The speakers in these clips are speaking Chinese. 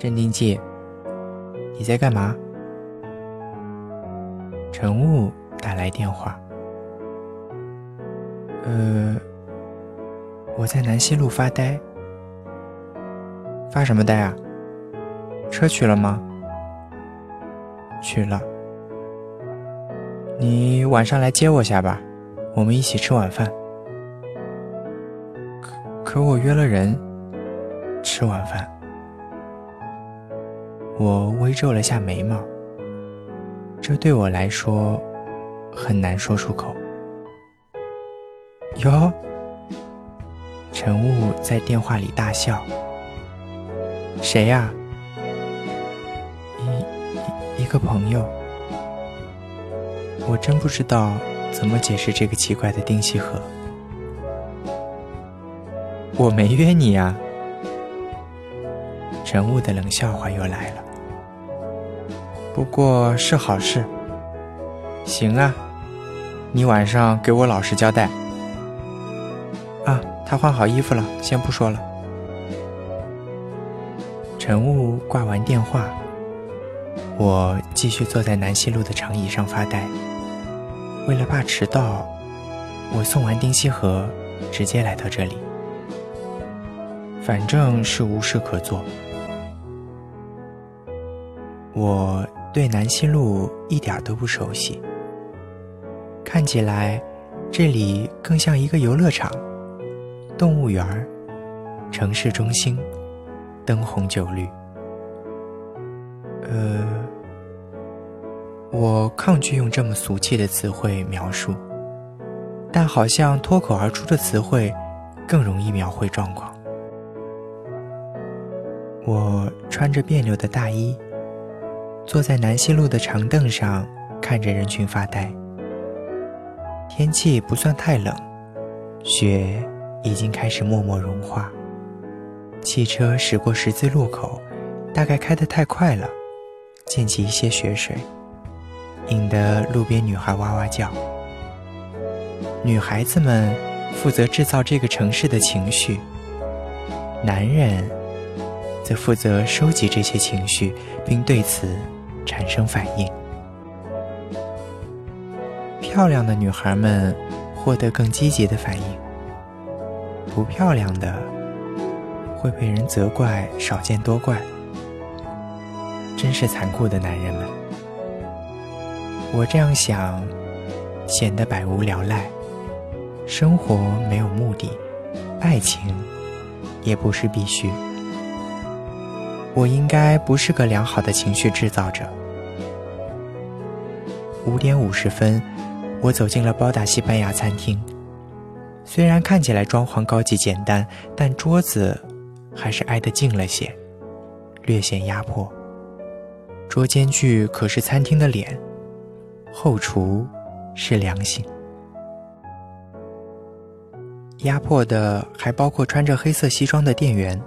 镇定剂，你在干嘛？陈雾打来电话。呃，我在南西路发呆。发什么呆啊？车取了吗？取了。你晚上来接我下吧，我们一起吃晚饭。可可我约了人吃晚饭。我微皱了下眉毛，这对我来说很难说出口。哟，陈雾在电话里大笑。谁呀？一一个朋友。我真不知道怎么解释这个奇怪的丁西河。我没约你呀。陈雾的冷笑话又来了。不过是好事。行啊，你晚上给我老实交代。啊，他换好衣服了，先不说了。晨雾挂完电话，我继续坐在南西路的长椅上发呆。为了怕迟到，我送完丁西河，直接来到这里。反正是无事可做。我。对南西路一点都不熟悉，看起来这里更像一个游乐场、动物园、城市中心，灯红酒绿。呃，我抗拒用这么俗气的词汇描述，但好像脱口而出的词汇更容易描绘状况。我穿着别扭的大衣。坐在南西路的长凳上，看着人群发呆。天气不算太冷，雪已经开始默默融化。汽车驶过十字路口，大概开得太快了，溅起一些雪水，引得路边女孩哇哇叫。女孩子们负责制造这个城市的情绪，男人。则负责收集这些情绪，并对此产生反应。漂亮的女孩们获得更积极的反应，不漂亮的会被人责怪少见多怪。真是残酷的男人们！我这样想，显得百无聊赖。生活没有目的，爱情也不是必须。我应该不是个良好的情绪制造者。五点五十分，我走进了包打西班牙餐厅。虽然看起来装潢高级简单，但桌子还是挨得近了些，略显压迫。桌间距可是餐厅的脸，后厨是良心。压迫的还包括穿着黑色西装的店员。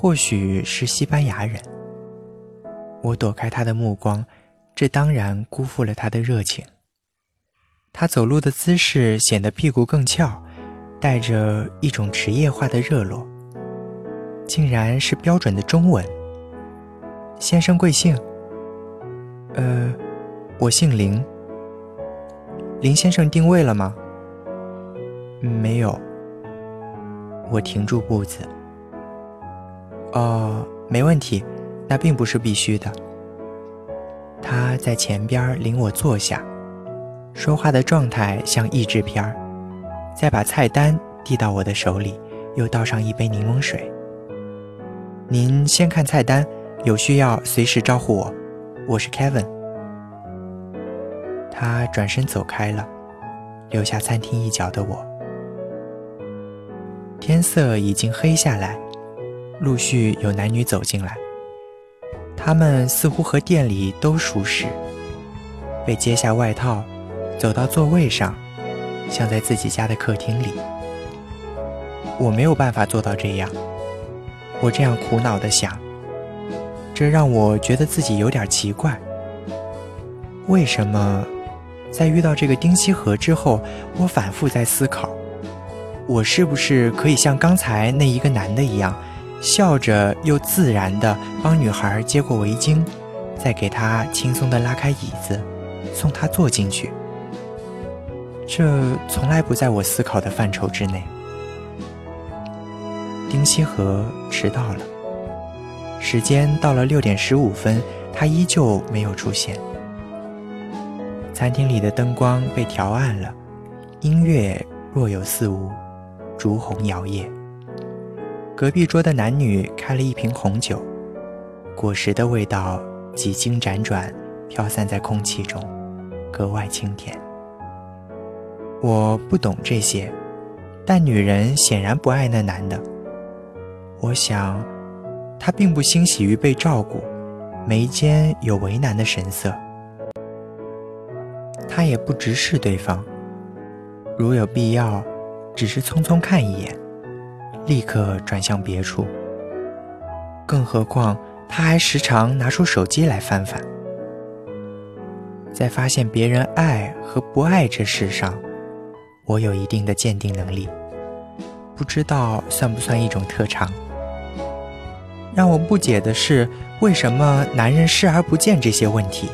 或许是西班牙人。我躲开他的目光，这当然辜负了他的热情。他走路的姿势显得屁股更翘，带着一种职业化的热络。竟然是标准的中文。先生贵姓？呃，我姓林。林先生定位了吗？没有。我停住步子。哦，没问题，那并不是必须的。他在前边领我坐下，说话的状态像译制片儿，再把菜单递到我的手里，又倒上一杯柠檬水。您先看菜单，有需要随时招呼我。我是 Kevin。他转身走开了，留下餐厅一角的我。天色已经黑下来。陆续有男女走进来，他们似乎和店里都熟识。被揭下外套，走到座位上，像在自己家的客厅里。我没有办法做到这样，我这样苦恼的想。这让我觉得自己有点奇怪。为什么，在遇到这个丁西河之后，我反复在思考，我是不是可以像刚才那一个男的一样？笑着又自然地帮女孩接过围巾，再给她轻松地拉开椅子，送她坐进去。这从来不在我思考的范畴之内。丁西河迟到了，时间到了六点十五分，他依旧没有出现。餐厅里的灯光被调暗了，音乐若有似无，烛红摇曳。隔壁桌的男女开了一瓶红酒，果实的味道几经辗转，飘散在空气中，格外清甜。我不懂这些，但女人显然不爱那男的。我想，他并不欣喜于被照顾，眉间有为难的神色。他也不直视对方，如有必要，只是匆匆看一眼，立刻转向别处。更何况，他还时常拿出手机来翻翻。在发现别人爱和不爱这事上，我有一定的鉴定能力，不知道算不算一种特长。让我不解的是，为什么男人视而不见这些问题？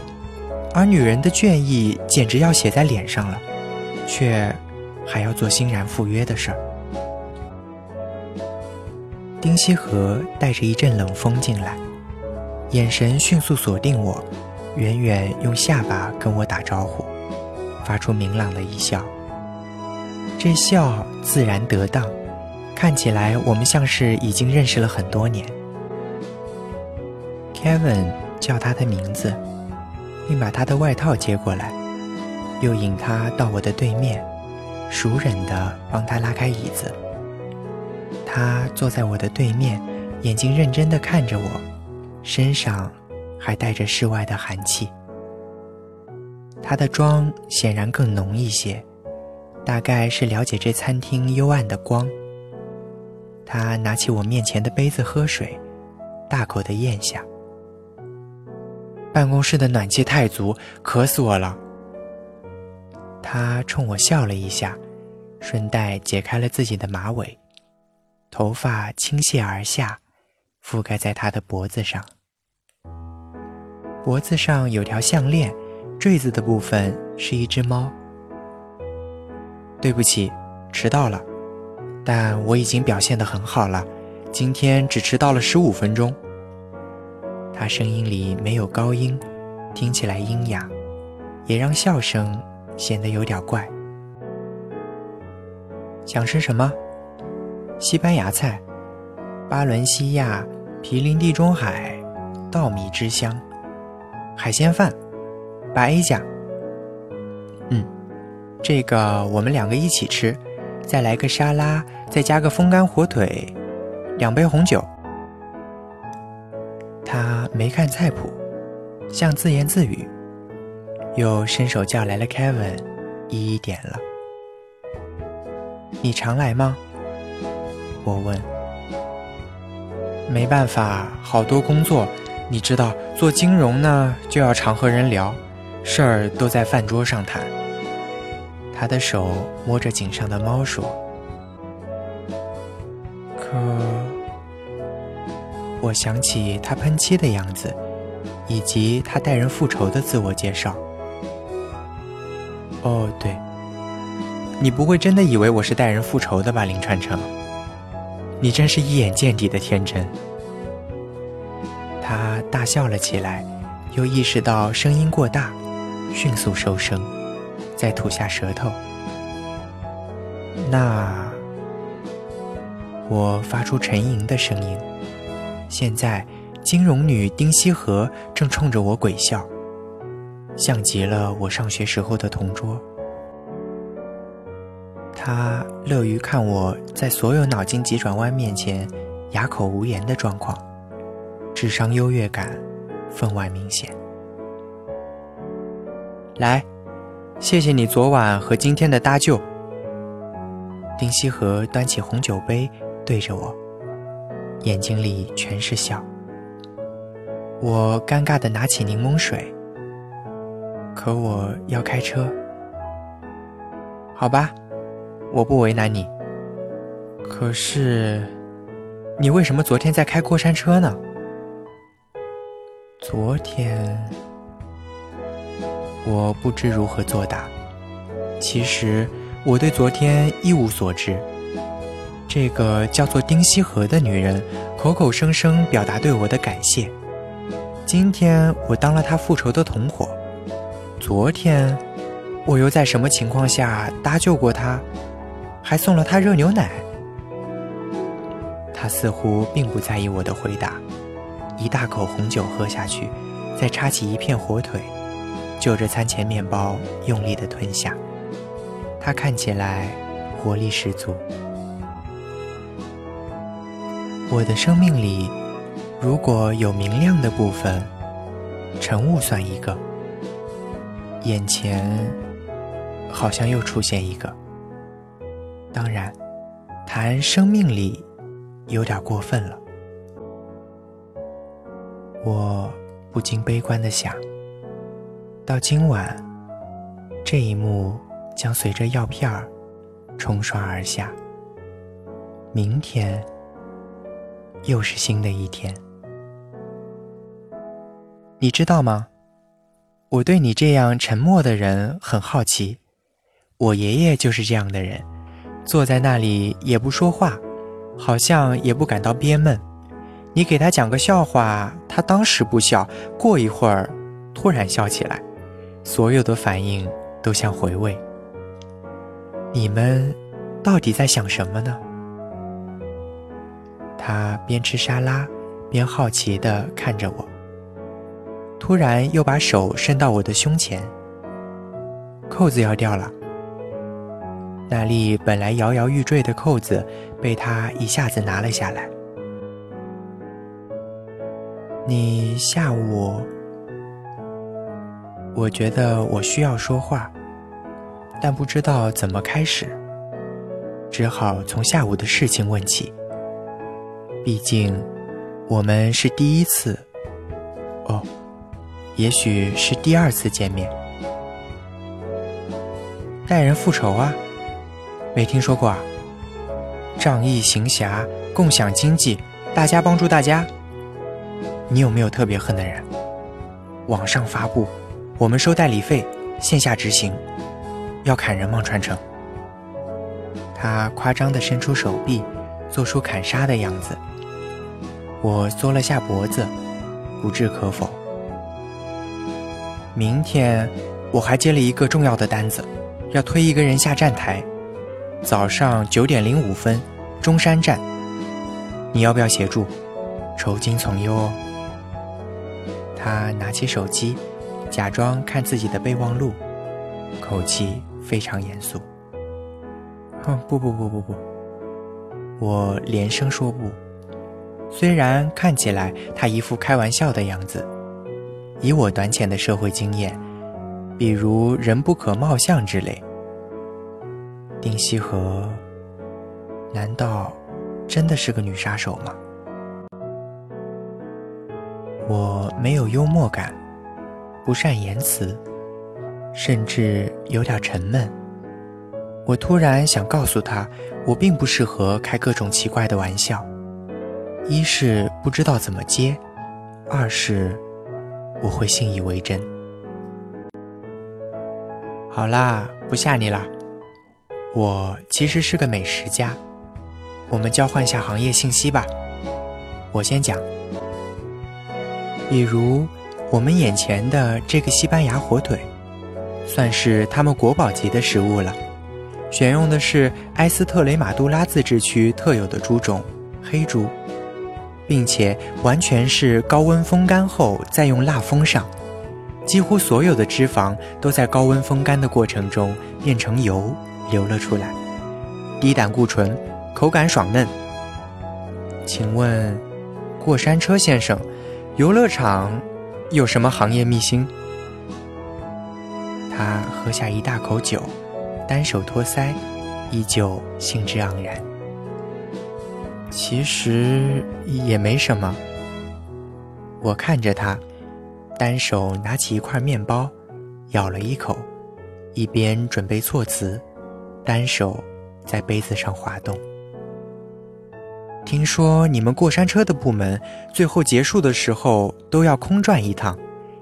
而女人的倦意简直要写在脸上了，却还要做欣然赴约的事儿。丁西河带着一阵冷风进来，眼神迅速锁定我，远远用下巴跟我打招呼，发出明朗的一笑。这笑自然得当，看起来我们像是已经认识了很多年。Kevin 叫他的名字。并把他的外套接过来，又引他到我的对面，熟稔地帮他拉开椅子。他坐在我的对面，眼睛认真地看着我，身上还带着室外的寒气。他的妆显然更浓一些，大概是了解这餐厅幽暗的光。他拿起我面前的杯子喝水，大口地咽下。办公室的暖气太足，渴死我了。他冲我笑了一下，顺带解开了自己的马尾，头发倾泻而下，覆盖在他的脖子上。脖子上有条项链，坠子的部分是一只猫。对不起，迟到了，但我已经表现得很好了，今天只迟到了十五分钟。他声音里没有高音，听起来阴哑，也让笑声显得有点怪。想吃什么？西班牙菜，巴伦西亚毗邻地中海，稻米之乡，海鲜饭，把 A 加。嗯，这个我们两个一起吃，再来个沙拉，再加个风干火腿，两杯红酒。他没看菜谱，像自言自语，又伸手叫来了 Kevin，一一点了。你常来吗？我问。没办法，好多工作，你知道，做金融呢就要常和人聊，事儿都在饭桌上谈。他的手摸着颈上的猫说：“可。”我想起他喷漆的样子，以及他待人复仇的自我介绍。哦，对，你不会真的以为我是待人复仇的吧，林川城？你真是一眼见底的天真。他大笑了起来，又意识到声音过大，迅速收声，再吐下舌头。那，我发出沉吟的声音。现在，金融女丁西河正冲着我鬼笑，像极了我上学时候的同桌。他乐于看我在所有脑筋急转弯面前哑口无言的状况，智商优越感分外明显。来，谢谢你昨晚和今天的搭救。丁西河端起红酒杯，对着我。眼睛里全是笑。我尴尬的拿起柠檬水，可我要开车。好吧，我不为难你。可是，你为什么昨天在开过山车呢？昨天，我不知如何作答。其实我对昨天一无所知。这个叫做丁西河的女人，口口声声表达对我的感谢。今天我当了她复仇的同伙。昨天，我又在什么情况下搭救过她，还送了他热牛奶？他似乎并不在意我的回答。一大口红酒喝下去，再插起一片火腿，就着餐前面包用力地吞下。他看起来活力十足。我的生命里，如果有明亮的部分，晨雾算一个。眼前好像又出现一个。当然，谈生命里有点过分了。我不禁悲观的想：到今晚，这一幕将随着药片儿冲刷而下。明天又是新的一天。你知道吗？我对你这样沉默的人很好奇。我爷爷就是这样的人，坐在那里也不说话，好像也不感到憋闷。你给他讲个笑话，他当时不笑，过一会儿突然笑起来，所有的反应都像回味。你们到底在想什么呢？他边吃沙拉边好奇地看着我，突然又把手伸到我的胸前，扣子要掉了。那粒本来摇摇欲坠的扣子被他一下子拿了下来。你下午，我觉得我需要说话，但不知道怎么开始，只好从下午的事情问起。毕竟，我们是第一次，哦，也许是第二次见面。待人复仇啊，没听说过啊？仗义行侠，共享经济，大家帮助大家。你有没有特别恨的人？网上发布，我们收代理费，线下执行。要砍人吗？传承。他夸张地伸出手臂，做出砍杀的样子。我缩了下脖子，不置可否。明天我还接了一个重要的单子，要推一个人下站台。早上九点零五分，中山站。你要不要协助？酬金从优哦。他拿起手机，假装看自己的备忘录，口气非常严肃。哼，不不不不不，我连声说不。虽然看起来他一副开玩笑的样子，以我短浅的社会经验，比如“人不可貌相”之类，丁西河难道真的是个女杀手吗？我没有幽默感，不善言辞，甚至有点沉闷。我突然想告诉他，我并不适合开各种奇怪的玩笑。一是不知道怎么接，二是我会信以为真。好啦，不吓你了。我其实是个美食家。我们交换下行业信息吧。我先讲。比如，我们眼前的这个西班牙火腿，算是他们国宝级的食物了。选用的是埃斯特雷马杜拉自治区特有的猪种黑猪，并且完全是高温风干后再用蜡封上，几乎所有的脂肪都在高温风干的过程中变成油流了出来，低胆固醇，口感爽嫩。请问，过山车先生？游乐场有什么行业秘辛？他喝下一大口酒，单手托腮，依旧兴致盎然。其实也没什么。我看着他，单手拿起一块面包，咬了一口，一边准备措辞，单手在杯子上滑动。听说你们过山车的部门最后结束的时候都要空转一趟，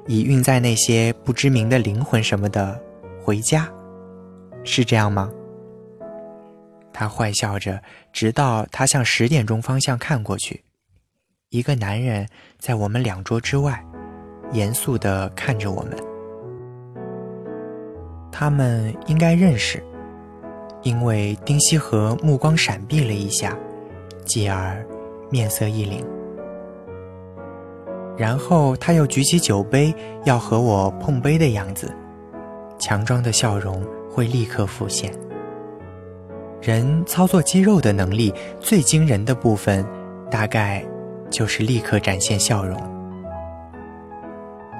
以运载那些不知名的灵魂什么的回家，是这样吗？他坏笑着，直到他向十点钟方向看过去，一个男人在我们两桌之外，严肃地看着我们。他们应该认识，因为丁西河目光闪避了一下。继而，面色一凛，然后他又举起酒杯要和我碰杯的样子，强装的笑容会立刻浮现。人操作肌肉的能力最惊人的部分，大概就是立刻展现笑容。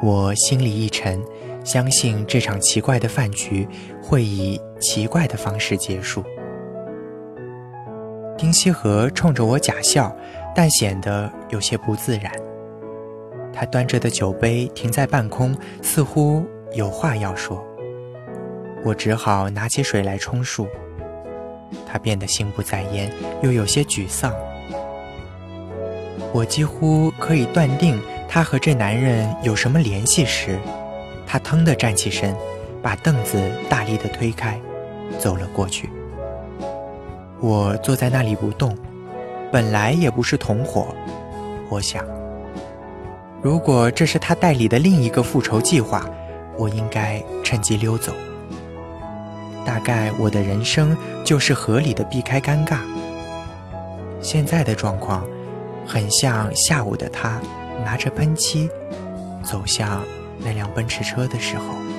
我心里一沉，相信这场奇怪的饭局会以奇怪的方式结束。丁西河冲着我假笑，但显得有些不自然。他端着的酒杯停在半空，似乎有话要说。我只好拿起水来冲漱。他变得心不在焉，又有些沮丧。我几乎可以断定他和这男人有什么联系时，他腾地站起身，把凳子大力地推开，走了过去。我坐在那里不动，本来也不是同伙。我想，如果这是他代理的另一个复仇计划，我应该趁机溜走。大概我的人生就是合理的避开尴尬。现在的状况，很像下午的他拿着喷漆走向那辆奔驰车的时候。